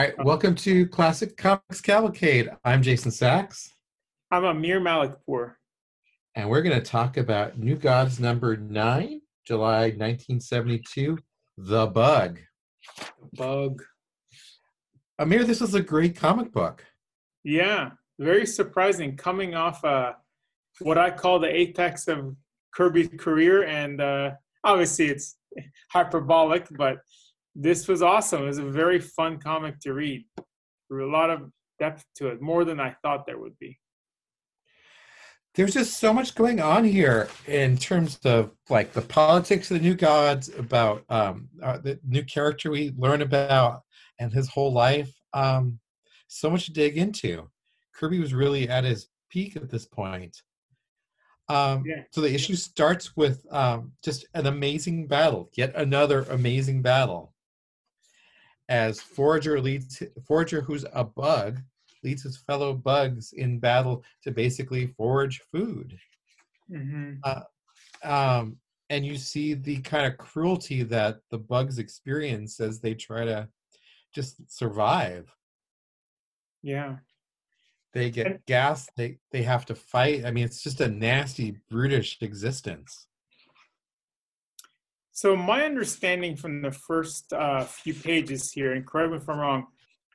All right, welcome to Classic Comics Cavalcade. I'm Jason Sachs. I'm Amir Malikpour. And we're going to talk about New Gods number nine, July 1972, The Bug. Bug. Amir, this was a great comic book. Yeah, very surprising coming off uh, what I call the apex of Kirby's career. And uh, obviously it's hyperbolic, but this was awesome. It was a very fun comic to read. There were a lot of depth to it, more than I thought there would be. There's just so much going on here in terms of like the politics of the new gods, about um, uh, the new character we learn about, and his whole life. Um, so much to dig into. Kirby was really at his peak at this point. Um, yeah. So the issue starts with um, just an amazing battle, yet another amazing battle as Forager leads Forager, who's a bug, leads his fellow bugs in battle to basically forage food. Mm-hmm. Uh, um, and you see the kind of cruelty that the bugs experience as they try to just survive. Yeah. They get gas, they, they have to fight. I mean, it's just a nasty, brutish existence. So my understanding from the first uh, few pages here, and correct me if I'm wrong,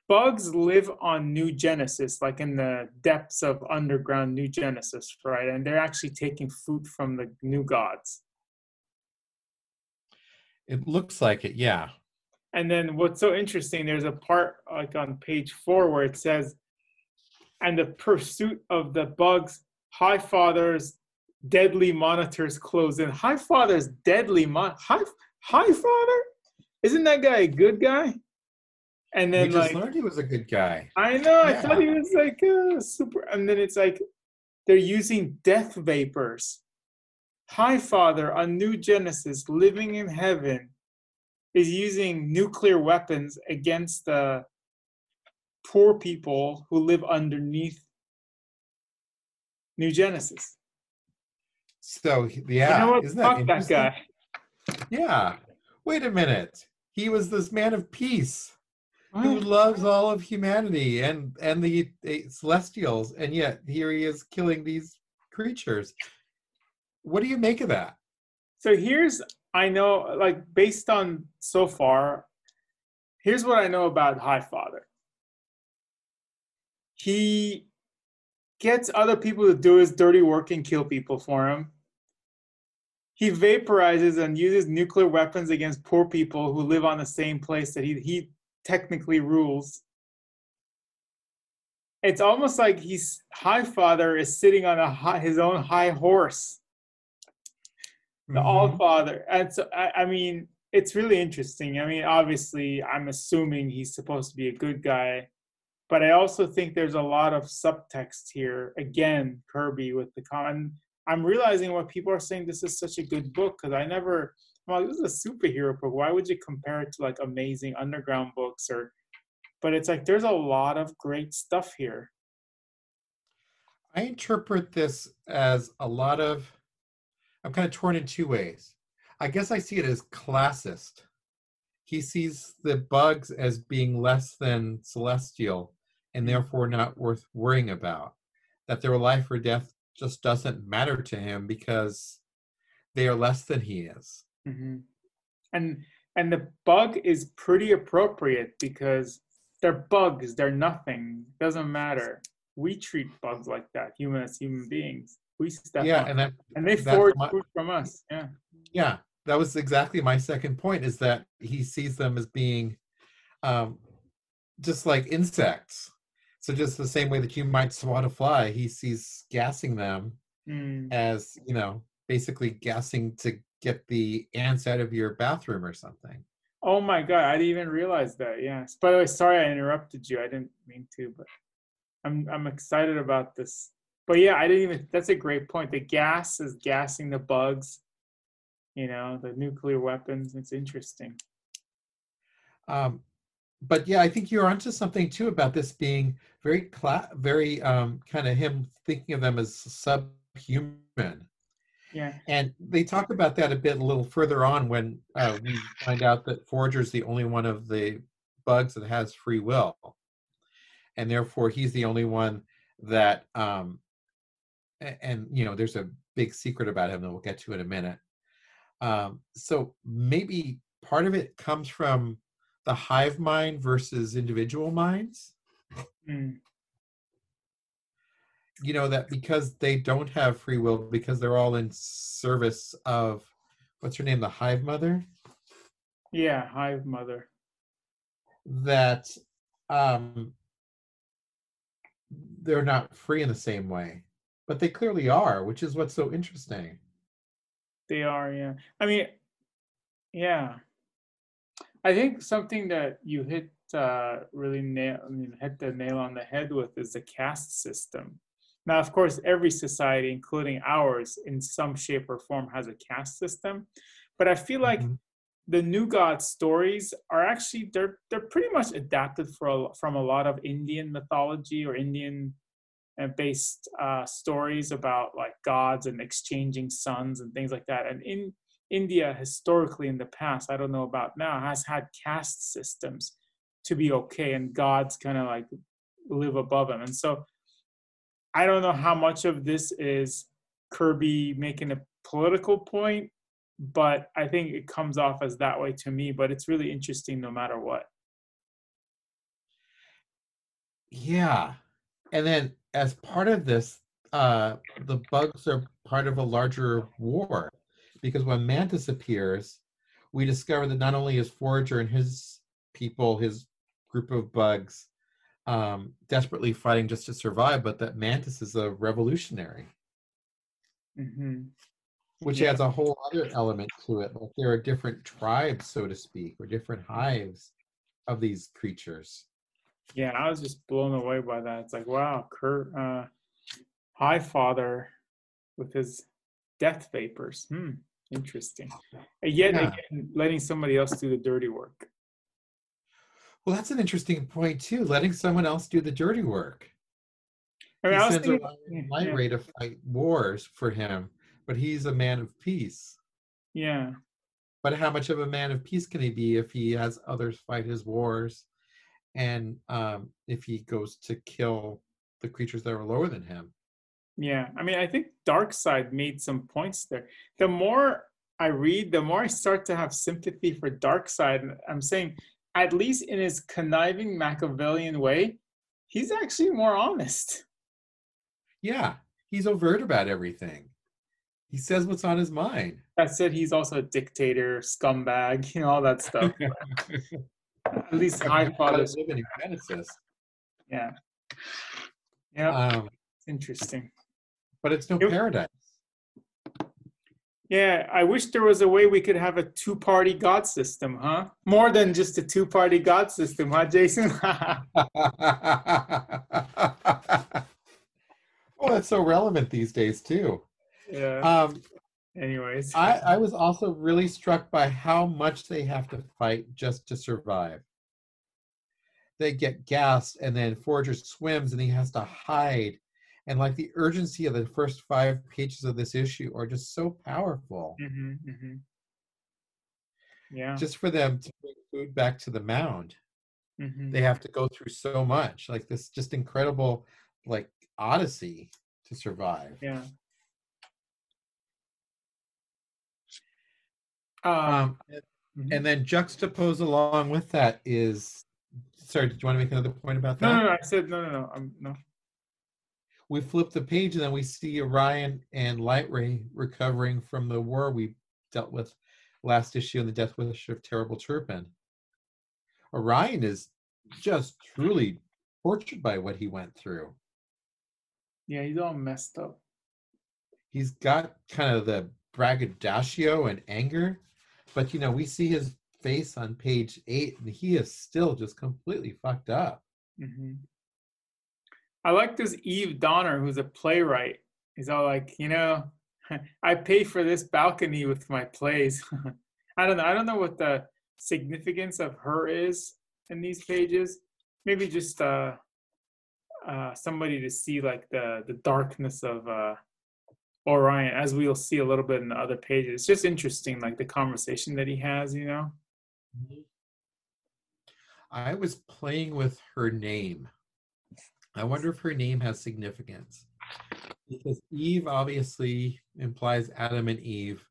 bugs live on New Genesis, like in the depths of underground New Genesis, right? And they're actually taking food from the new gods. It looks like it, yeah. And then what's so interesting, there's a part like on page four where it says, and the pursuit of the bugs, high fathers, deadly monitors close in. High Father's deadly mon High High Father? Isn't that guy a good guy? And then we just like, learned he was a good guy. I know. Yeah. I thought he was like uh, super. And then it's like they're using death vapors. High Father on New Genesis, living in heaven, is using nuclear weapons against the poor people who live underneath New Genesis. So yeah, you know what? isn't that, that guy. Yeah. Wait a minute. He was this man of peace who loves all of humanity and and the, the celestials, and yet here he is killing these creatures. What do you make of that? So here's I know like based on so far, here's what I know about High Father. He gets other people to do his dirty work and kill people for him he vaporizes and uses nuclear weapons against poor people who live on the same place that he, he technically rules. It's almost like he's High Father is sitting on a high, his own high horse, the mm-hmm. All Father. And so, I, I mean, it's really interesting. I mean, obviously, I'm assuming he's supposed to be a good guy, but I also think there's a lot of subtext here. Again, Kirby with the con I'm realizing why people are saying this is such a good book because I never. Well, this is a superhero book. Why would you compare it to like amazing underground books or? But it's like there's a lot of great stuff here. I interpret this as a lot of. I'm kind of torn in two ways. I guess I see it as classist. He sees the bugs as being less than celestial and mm-hmm. therefore not worth worrying about. That their life or death just doesn't matter to him because they are less than he is. Mm-hmm. And and the bug is pretty appropriate because they're bugs. They're nothing. Doesn't matter. We treat bugs like that, human as human beings. We step yeah, on. and that, and they forge my, food from us. Yeah. Yeah, that was exactly my second point. Is that he sees them as being, um, just like insects so just the same way that you might swat a fly, he sees gassing them mm. as, you know, basically gassing to get the ants out of your bathroom or something. Oh my god, I didn't even realize that. Yes. By the way, sorry I interrupted you. I didn't mean to, but I'm I'm excited about this. But yeah, I didn't even that's a great point. The gas is gassing the bugs, you know, the nuclear weapons. It's interesting. Um, but yeah, I think you're onto something too about this being very cla- very um, kind of him thinking of them as subhuman. Yeah. And they talk about that a bit a little further on when uh, we find out that Forager is the only one of the bugs that has free will, and therefore he's the only one that. Um, and you know, there's a big secret about him that we'll get to in a minute. Um, so maybe part of it comes from the hive mind versus individual minds. Mm. you know that because they don't have free will because they're all in service of what's her name the hive mother Yeah, hive mother. that um they're not free in the same way but they clearly are which is what's so interesting They are, yeah. I mean, yeah. I think something that you hit uh, really nail, I mean, hit the nail on the head with is the caste system. Now, of course, every society, including ours, in some shape or form, has a caste system. But I feel like Mhm. the New God stories are actually they're they're pretty much adapted for a, from a lot of Indian mythology or Indian uh, based uh, stories about like gods and exchanging sons and things like that. And in India, historically in the past, I don't know about now, has had caste systems to be okay, and gods kind of like live above them. And so I don't know how much of this is Kirby making a political point, but I think it comes off as that way to me. But it's really interesting no matter what. yeah and then as part of this uh the bugs are part of a larger war because when mantis appears we discover that not only is forager and his people his group of bugs um desperately fighting just to survive but that mantis is a revolutionary hmm which Yeah. adds a whole other element to it like there are different tribes so to speak or different hives of these creatures Yeah, I was just blown away by that. It's like, wow, Kurt, uh, High Father with his death vapors. Hmm, interesting. And yet Yeah. again, letting somebody else do the dirty work. Well, that's an interesting point too. Letting someone else do the dirty work. I mean, he I was sends thinking, yeah, Light Ray to fight wars for him, but he's a man of peace. yeah, But how much of a man of peace can he be if he has others fight his wars, and um, if he goes to kill the creatures that are lower than him? Yeah. I mean, I think Darkseid made some points there. The more I read, the more I start to have sympathy for Darkseid. And I'm saying, at least in his conniving Machiavellian way, he's actually more honest. Yeah, he's overt about everything. He says what's on his mind. That said, he's also a dictator, scumbag, you know, all that stuff. At least High Gotta Father's, live in Genesis. yeah. Yeah, Um, interesting. But it's no It- paradise. Yeah, I wish there was a way we could have a two party God system, huh? More than just a two party God system, huh, Jason? well, that's so relevant these days too. yeah. Um, Anyways. I, I was also really struck by how much they have to fight just to survive. They get gassed, and then Forager swims, and he has to hide. And like the urgency of the first five pages of this issue are just so powerful. hmm hmm Yeah. Just for them to bring food back to the mound, hmm they have to go through so much. Like this, just incredible, like odyssey to survive. Yeah. Um, Um, and- mhm. and then juxtapose along with that is, sorry, did you want to make another point about that? no, no, no. I said no, no, no. I'm no. We flip the page and then we see Orion and Light Ray recovering from the war we dealt with last issue in the Death Wish of Terrible Turpin. Orion is just truly tortured by what he went through. Yeah, he's all messed up. He's got kind of the braggadocio and anger, but you know, we see his face on page eight and he is still just completely fucked up. hmm I like this Eve Donner, who's a playwright. He's all like, you know, I pay for this balcony with my plays. I don't know. I don't know what the significance of her is in these pages. Maybe just uh, uh, somebody to see like the the darkness of uh, Orion, as we'll see a little bit in the other pages. It's just interesting, like the conversation that he has. You know. I was playing with her name. I wonder if her name has significance. Because Eve obviously implies Adam and Eve,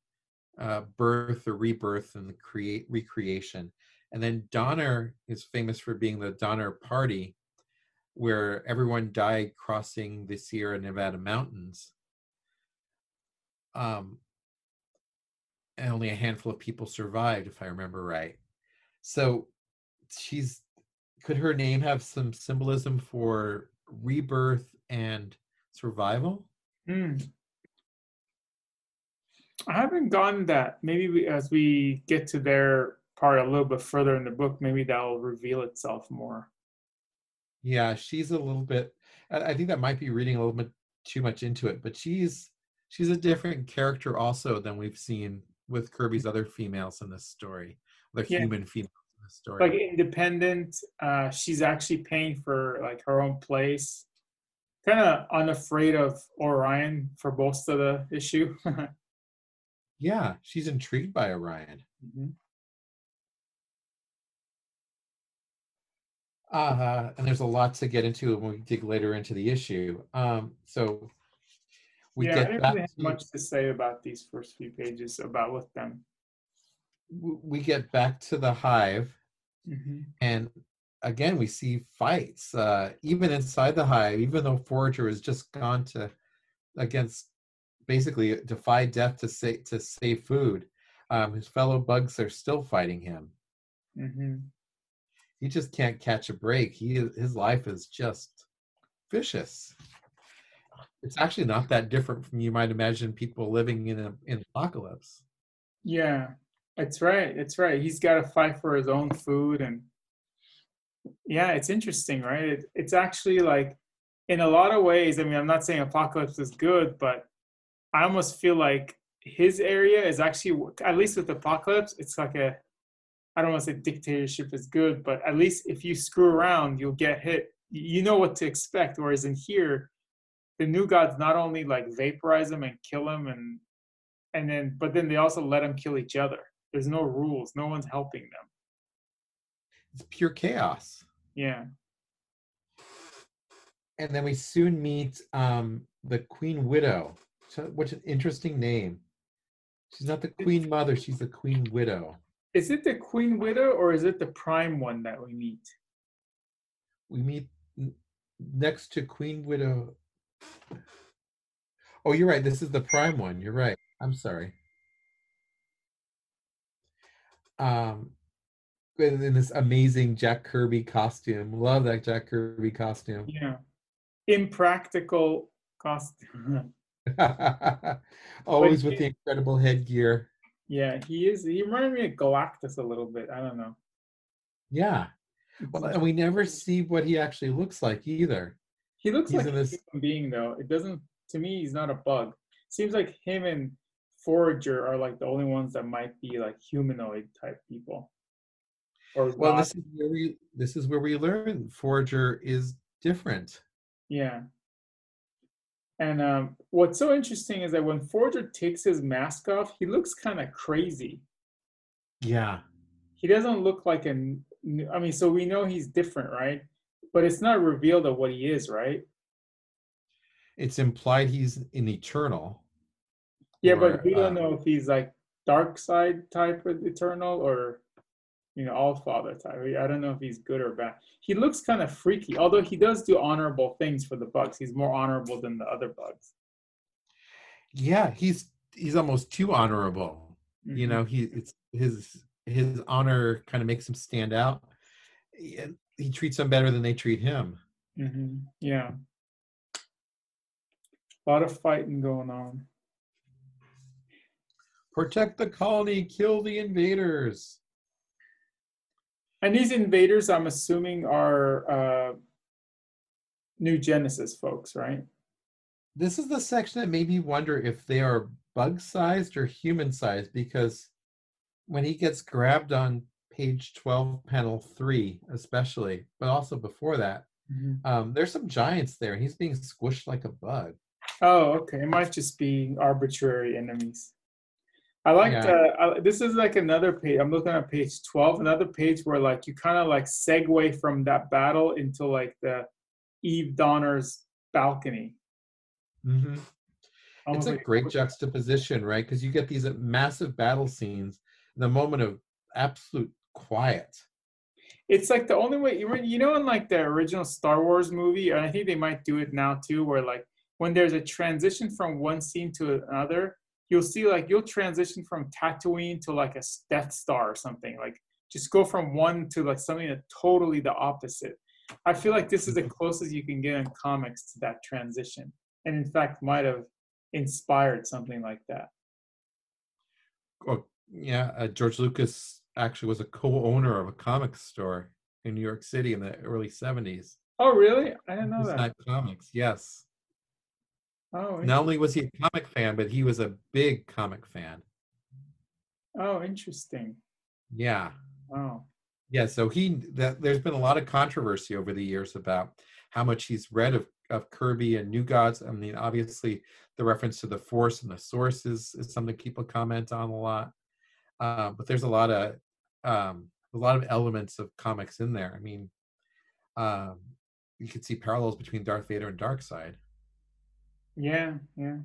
uh, birth or rebirth and the create recreation. And then Donner is famous for being the Donner Party, where everyone died crossing the Sierra Nevada mountains. Um, and only a handful of people survived, if I remember right. So she's could her name have some symbolism for rebirth and survival? Hmm. I haven't gotten that. Maybe we, as we get to their part a little bit further in the book, maybe that'll reveal itself more. Yeah, she's a little bit. I think that might be reading a little bit too much into it, but she's she's a different character also than we've seen with Kirby's other females in this story, the Yeah. human females this story. Like independent, uh, she's actually paying for like her own place. Kind of unafraid of Orion for most of the issue. yeah, she's intrigued by Orion. Mhm. Uh, and there's a lot to get into when we dig later into the issue. Um, so we yeah, I get didn't really have much to say about these first few pages about with them. We get back to the hive, Mhm. and again we see fights uh, even inside the hive. Even though Forager has just gone to against basically defy death to save to save food, um, his fellow bugs are still fighting him. Mhm. He just can't catch a break. He his life is just vicious. It's actually not that different from you might imagine people living in a in apocalypse. Yeah, it's right. It's right. He's got to fight for his own food, and yeah, it's interesting, right? It, it's actually like, in a lot of ways. I mean, I'm not saying Apocalypse is good, but I almost feel like his area is actually, at least with Apocalypse, it's like a, I don't want to say dictatorship is good, but at least if you screw around, you'll get hit. You know what to expect. Whereas in here, the new gods not only like vaporize him and kill him and and then but then they also let them kill each other there's no rules no one's helping them It's pure chaos. yeah And then we soon meet um, the Queen Widow. So, what's an interesting name? She's not the Queen Mother. She's the Queen Widow. is it the queen widow or is it the prime one that we meet We meet next to Queen Widow. Oh, you're right. This is the prime one. You're right. I'm sorry. Um, in in this amazing Jack Kirby costume. Love that Jack Kirby costume. yeah impractical costume Always with the incredible headgear. yeah he is he reminded me of galactus a little bit i don't know Yeah. Well, and we never see what he actually looks like either. he looks he's like a this- human being though it doesn't to me he's not a bug seems like him and forager are like the only ones that might be like humanoid type people or Well, not. this is where we this is where we learn Forager is different. Yeah. And um, what's so interesting is that when Forager takes his mask off, he looks kind of crazy. Yeah. He doesn't look like an. I mean, so we know he's different, right? But it's not revealed of what he is, right? It's implied he's an eternal. Yeah, Or, but we don't uh, know if he's like Darkseid type of eternal or, you know, all father type. I don't know if he's good or bad. He looks kind of freaky, although he does do honorable things for the bugs. He's more honorable than the other bugs. Yeah, he's he's almost too honorable. You Mhm. know, he it's his his honor kind of makes him stand out. He, he treats them better than they treat him. hmm Yeah. A lot of fighting going on. Protect the colony, kill the invaders. And these invaders, I'm assuming, are uh, New Genesis folks, right? This is the section that made me wonder if they are bug sized or human sized because when he gets grabbed on page 12, panel 3, especially, but also before that, um, there's some giants there and he's being squished like a bug. Oh, okay. It might just be arbitrary enemies. I like Yeah. the. Uh, this is like another page. I'm looking at page twelve. Another page where like you kind of like segue from that battle into like the Eve Donner's balcony. hmm It's Almost a like- great juxtaposition, right? Because you get these uh, massive battle scenes in the moment of absolute quiet. It's like the only way you you know in like the original Star Wars movie, and I think they might do it now too, where like when there's a transition from one scene to another, you'll see like you'll transition from Tatooine to like a Death Star or something. Like just go from one to like something that totally the opposite. I feel like this is the closest you can get in comics to that transition, and in fact might have inspired something like that. Oh, yeah, uh, George Lucas actually was a co-owner of a comic store in New York City in the early '70s. Oh really? I didn't know that. not comics, yes. Oh, Not only was he a comic fan, but he was a big comic fan. oh, interesting. Yeah. Oh. Yeah, so he that there's been a lot of controversy over the years about how much he's read of, of Kirby and New Gods. I mean, obviously the reference to the Force and the Source is, is something people comment on a lot. Uh, but there's a lot of um, a lot of elements of comics in there. I mean, um, you can see parallels between Darth Vader and Darkseid. Yeah, yeah.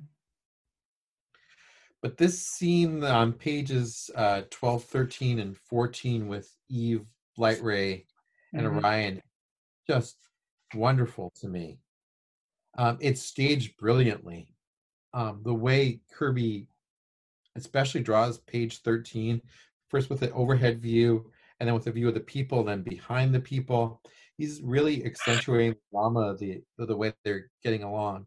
But this scene on pages uh, 12, 13, and 14 with Eve, Light Ray, and Mhm. Orion, just wonderful to me. Um, it's staged brilliantly. Um, the way Kirby, especially draws page 13, first with the overhead view, and then with a view of the people, then behind the people. He's really accentuating the drama of the the way they're getting along.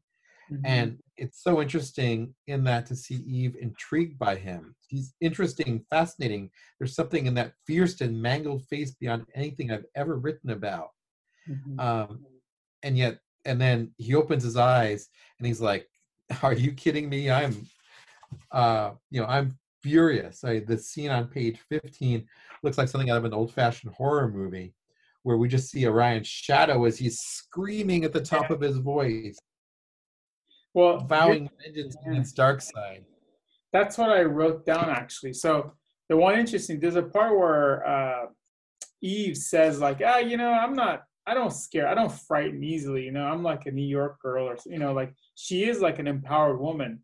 Mhm. And it's so interesting in that to see Eve intrigued by him. He's interesting, fascinating. There's something in that fierce and mangled face beyond anything I've ever written about. Mhm. Um, and yet, and then he opens his eyes and he's like, "Are you kidding me? I'm, uh, you know, I'm furious." I, the scene on page 15 looks like something out of an old-fashioned horror movie, where we just see Orion's shadow as he's screaming at the top of his voice, well, vowing vengeance against Darkseid. that's what I wrote down actually. So the one interesting, there's a part where uh, Eve says like, ah, you know, I'm not, I don't scare, I don't frighten easily. You know, I'm like a New York girl, or you know, like she is like an empowered woman.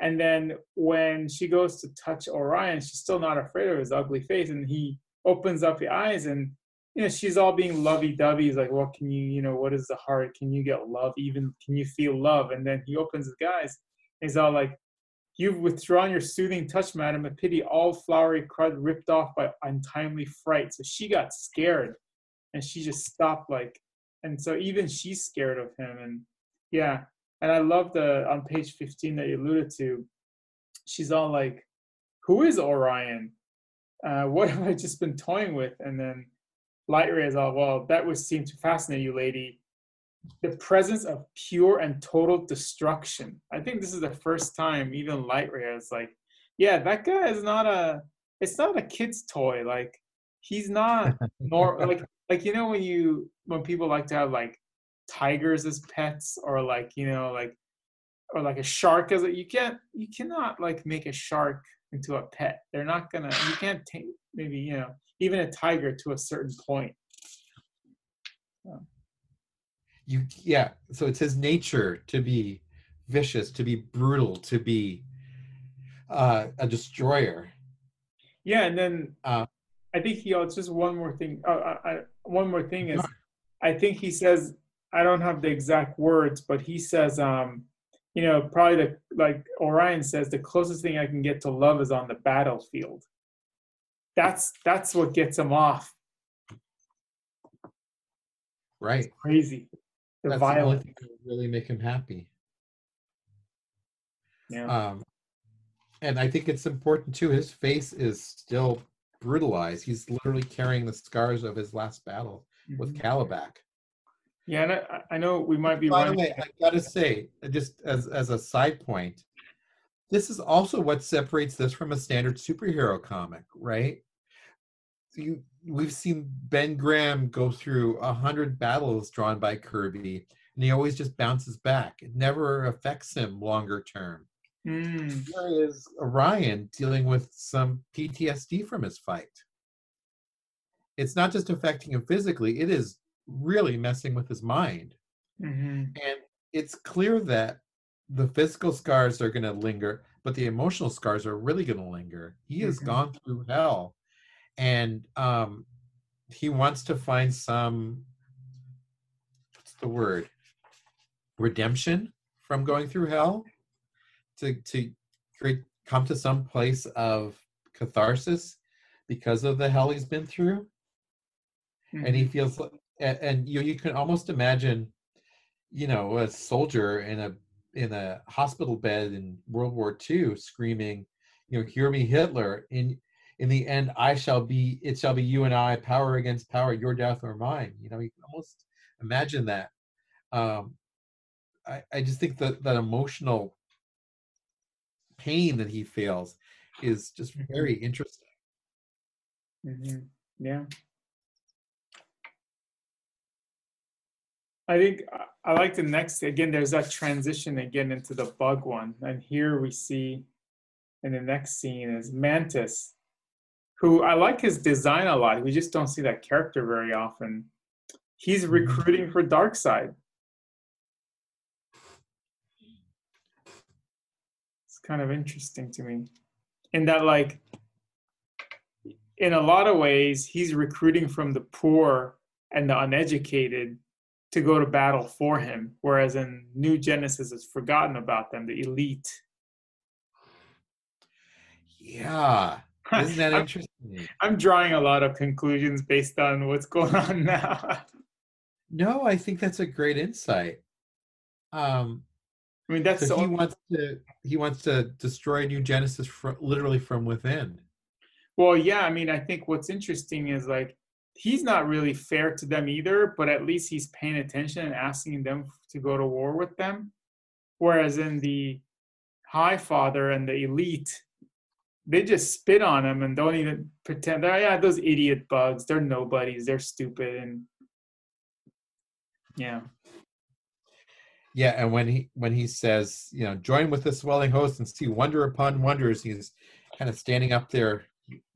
And then when she goes to touch Orion, she's still not afraid of his ugly face, and he opens up the eyes and. You know, she's all being lovey-dovey. He's like, "What can you, you know, what is the heart? Can you get love? Even can you feel love?" And then he opens his eyes. He's all like, You've withdrawn your soothing touch, madam, a pity all flowery crud ripped off by untimely fright. So she got scared and she just stopped like and so even she's scared of him and yeah. And I love the on page 15 that you alluded to, she's all like, Who is Orion? Uh, what have I just been toying with? And then Light Ray is all, well, that would seem to fascinate you, lady the presence of pure and total destruction. I think this is the first time even Light Ray is like, yeah, that guy is not a it's not a kid's toy. Like he's not nor like like you know when you when people like to have like tigers as pets or like you know like or like a shark as a you can't you cannot like make a shark into a pet. They're not gonna you can't take maybe you know even a tiger to a certain point. You, yeah. So it's his nature to be vicious, to be brutal, to be uh, a destroyer. Yeah, and then Uh, I think he also just one more thing. Uh, I, I, one more thing is, I think he says I don't have the exact words, but he says, um, you know, probably the like Orion says the closest thing I can get to love is on the battlefield. That's that's what gets him off. Right. Crazy, the That's the thing that really make him happy. Yeah. Um, and I think it's important too. His face is still brutalized. He's literally carrying the scars of his last battle with Mhm. Kalibak. Yeah, and I, I know we might be By the way, I gotta say, just as as a side point, this is also what separates this from a standard superhero comic, right? You, we've seen Ben Grimm go through a hundred battles drawn by Kirby, and he always just bounces back. It never affects him longer term. Mm. Here is Orion dealing with some PTSD from his fight. It's not just affecting him physically, it is really messing with his mind. hmm And it's clear that the physical scars are going to linger, but the emotional scars are really going to linger. He has Mhm. gone through hell and um, he wants to find some, what's the word? Redemption from going through hell to, to create, come to some place of catharsis because of the hell he's been through and he feels like and, and you you can almost imagine you know a soldier in a in a hospital bed in world war ii screaming you know hear me hitler. In in the end i shall be it shall be you and i power against power your death or mine. You know you can almost imagine that. Um i i just think that that emotional pain that he feels is just very interesting. Hmm Yeah. I think I- I like the next again. There's that transition again into the bug one, and here we see in the next scene is Mantis, who I like his design a lot. We just don't see that character very often. He's Mhm. recruiting for Darkseid. It's kind of interesting to me, in that like in a lot of ways, he's recruiting from the poor and the uneducated to go to battle for him, whereas in New Genesis, it's forgotten about them, the elite. yeah isn't that I'm, interesting I'm drawing a lot of conclusions based on what's going on now. No, I think that's a great insight. Um, I mean, that's so he only- wants to he wants to destroy New Genesis fr- literally from within. Well, yeah, I mean, I think what's interesting is like he's not really fair to them either, but at least he's paying attention and asking them to go to war with them. Whereas in the High Father and the elite, they just spit on him and don't even pretend. Oh, yeah, those idiot bugs. They're nobodies. They're stupid. And yeah, Yeah, and when he when he says, you know, join with the swelling host and see wonder upon wonders, he's kind of standing up there.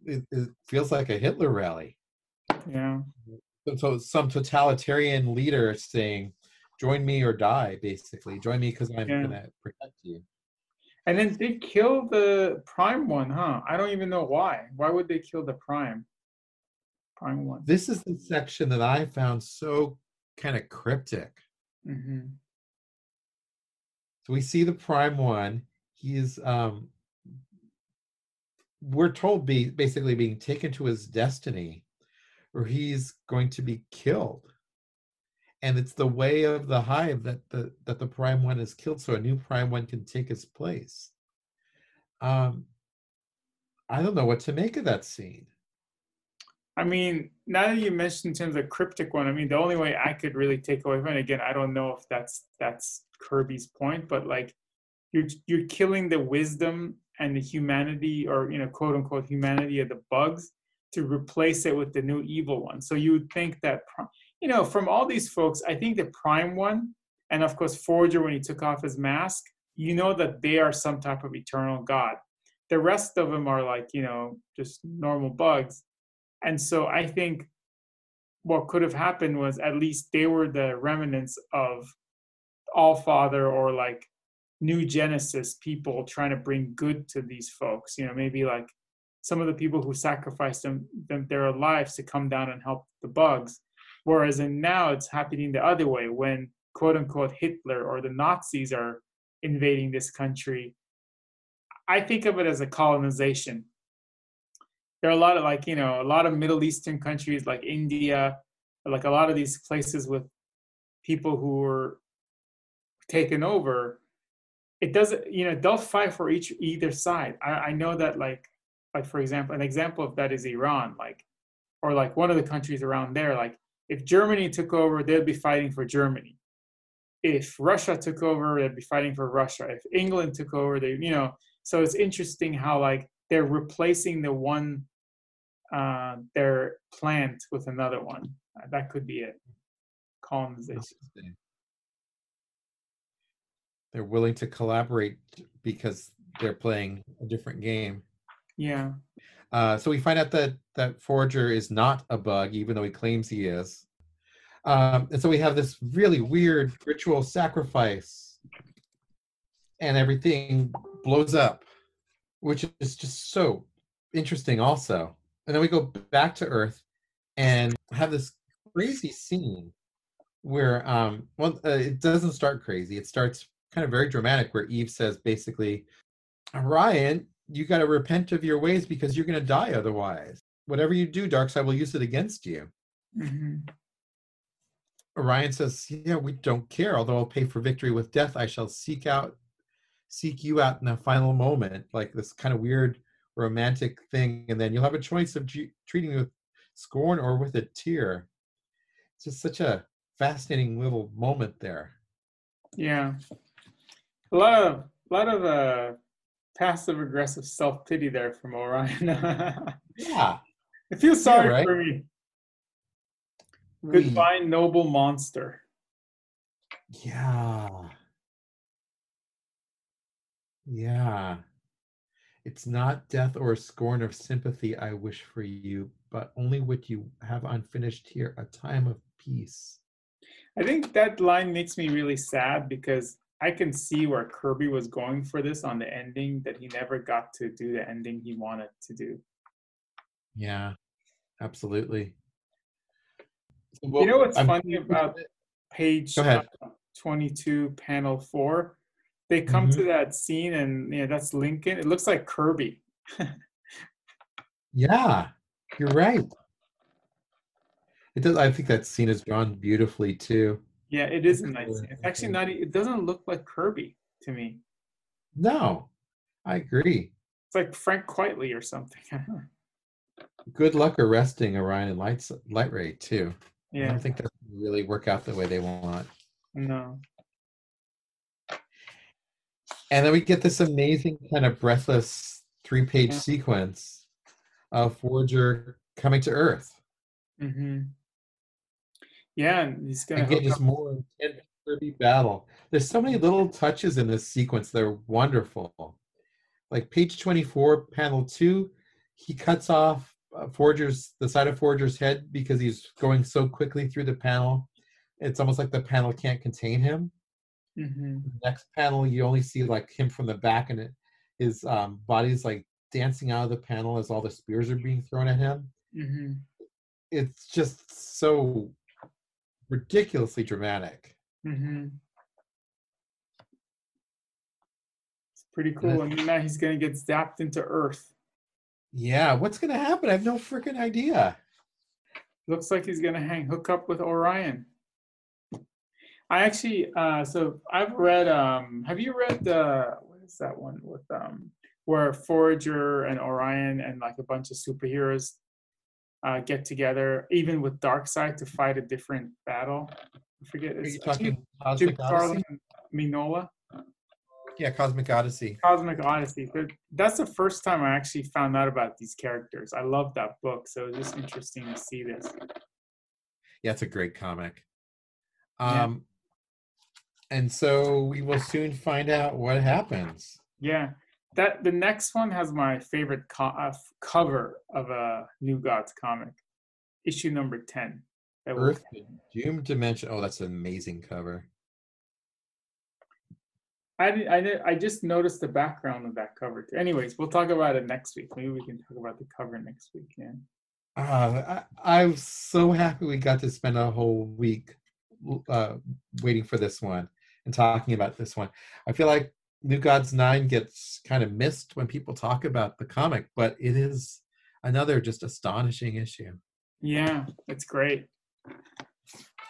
It, it feels like a Hitler rally. Yeah. So, so some totalitarian leader saying, "Join me or die." Basically, join me because I'm Yeah. going to protect you. And then they kill the Prime one, huh? I don't even know why. Why would they kill the Prime? Prime one. This is the section that I found so kind of cryptic. hmm So we see the prime one. He's um we're told be basically being taken to his destiny or he's going to be killed. And it's the way of the hive that the that the prime one is killed so a new prime one can take his place. Um I don't know what to make of that scene. I mean, now that you mentioned in terms of cryptic one, I mean, the only way I could really take away from it, again, I don't know if that's that's Kirby's point, but like you're you're killing the wisdom and the humanity, or you know, quote unquote humanity of the bugs to replace it with the new evil one. So you would think that, you know, from all these folks, I think the Prime one, and of course Forager when he took off his mask, you know that they are some type of eternal god. The rest of them are like, you know, just normal bugs. And so I think what could have happened was at least they were the remnants of All Father or like New Genesis people trying to bring good to these folks. You know, maybe like some of the people who sacrificed them, them their lives to come down and help the bugs. Whereas in now it's happening the other way when quote unquote Hitler or the Nazis are invading this country. I think of it as a colonization there are a lot of like you know a lot of middle eastern countries like india like a lot of these places with people who were taken over it doesn't you know they'll fight for each either side I, I know that like like for example an example of that is iran like or like one of the countries around there like if germany took over they'd be fighting for germany if russia took over they'd be fighting for russia if england took over they you know so it's interesting how like they're replacing the one uh, their plant with another one. Uh, that could be it. Colonization. They're willing to collaborate because they're playing a different game. Yeah. Uh, so we find out that that Forager is not a bug, even though he claims he is. Um, and so we have this really weird ritual sacrifice, and everything blows up, which is just so interesting, also. And then we go back to Earth and have this crazy scene where, um, well, uh, it doesn't start crazy. It starts kind of very dramatic, where Eve says basically, Orion, you got to repent of your ways because you're going to die otherwise. Whatever you do, Darkseid will use it against you. hmm Orion says, "Yeah, we don't care. Although I'll pay for victory with death, I shall seek out, seek you out in a final moment, like this kind of weird romantic thing, and then you'll have a choice of g- treating me with scorn or with a tear." It's just such a fascinating little moment there. Yeah. A lot of a lot of uh passive aggressive self pity there from Orion. Yeah, I feel sorry right. for me. we- Goodbye, noble monster. Yeah. Yeah. It's not death or scorn of sympathy I wish for you, but only what you have unfinished here, a time of peace. I think that line makes me really sad because I can see where Kirby was going for this on the ending, that he never got to do the ending he wanted to do. Yeah, absolutely. So you know what's I'm- funny about page Go ahead. uh, 22, panel four? They come Mm-hmm. to that scene and yeah, that's Lincoln. It looks like Kirby. Yeah, you're right. It does. I think that scene is drawn beautifully too. Yeah, it is a nice scene. It's actually not, it doesn't look like Kirby to me. No, I agree. It's like Frank Quitely or something. Good luck arresting Orion and Light Light Ray too. Yeah, I don't think that's gonna really work out the way they want. no. And then we get this amazing kind of breathless three page Yeah. sequence of Forager coming to Earth. hmm Yeah, and he's gonna And get hook just up. more intense Kirby battle. There's so many little touches in this sequence that are wonderful. Like page 24, panel two, he cuts off uh, Forager's the side of Forager's head because he's going so quickly through the panel. It's almost like the panel can't contain him. hmm next panel you only see like him from the back and it his um body's like dancing out of the panel as all the spears are being thrown at him hmm it's just so ridiculously dramatic hmm It's pretty cool. And now he's gonna get zapped into Earth. yeah what's gonna happen i have no freaking idea Looks like he's gonna hang hook up with Orion. I actually, uh, so I've read. Um, have you read the what is that one with um, where Forager and Orion and like a bunch of superheroes uh, get together, even with Darkseid, to fight a different battle? I forget. It's Jim odyssey Mignola. yeah cosmic odyssey Cosmic Odyssey. But that's the first time I actually found out about these characters. I love that book, so it's just interesting to see this. yeah it's a great comic Yeah. um and so we will soon find out what happens Yeah, that the next one has my favorite co- uh, cover of a New Gods comic, issue number ten. That earth doom dimension oh that's an amazing cover I I I just noticed the background of that cover. Too. Anyways, we'll talk about it next week. Maybe we can talk about the cover next week. Yeah. Uh, I, I'm so happy we got to spend a whole week uh, waiting for this one and talking about this one. I feel like New Gods 9 gets kind of missed when people talk about the comic, but it is another just astonishing issue. Yeah, it's great.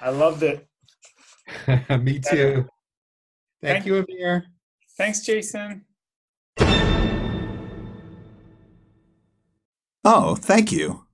I loved it. Me too. Thank, Thank you, Amir. Thanks, Jason. Oh, thank you.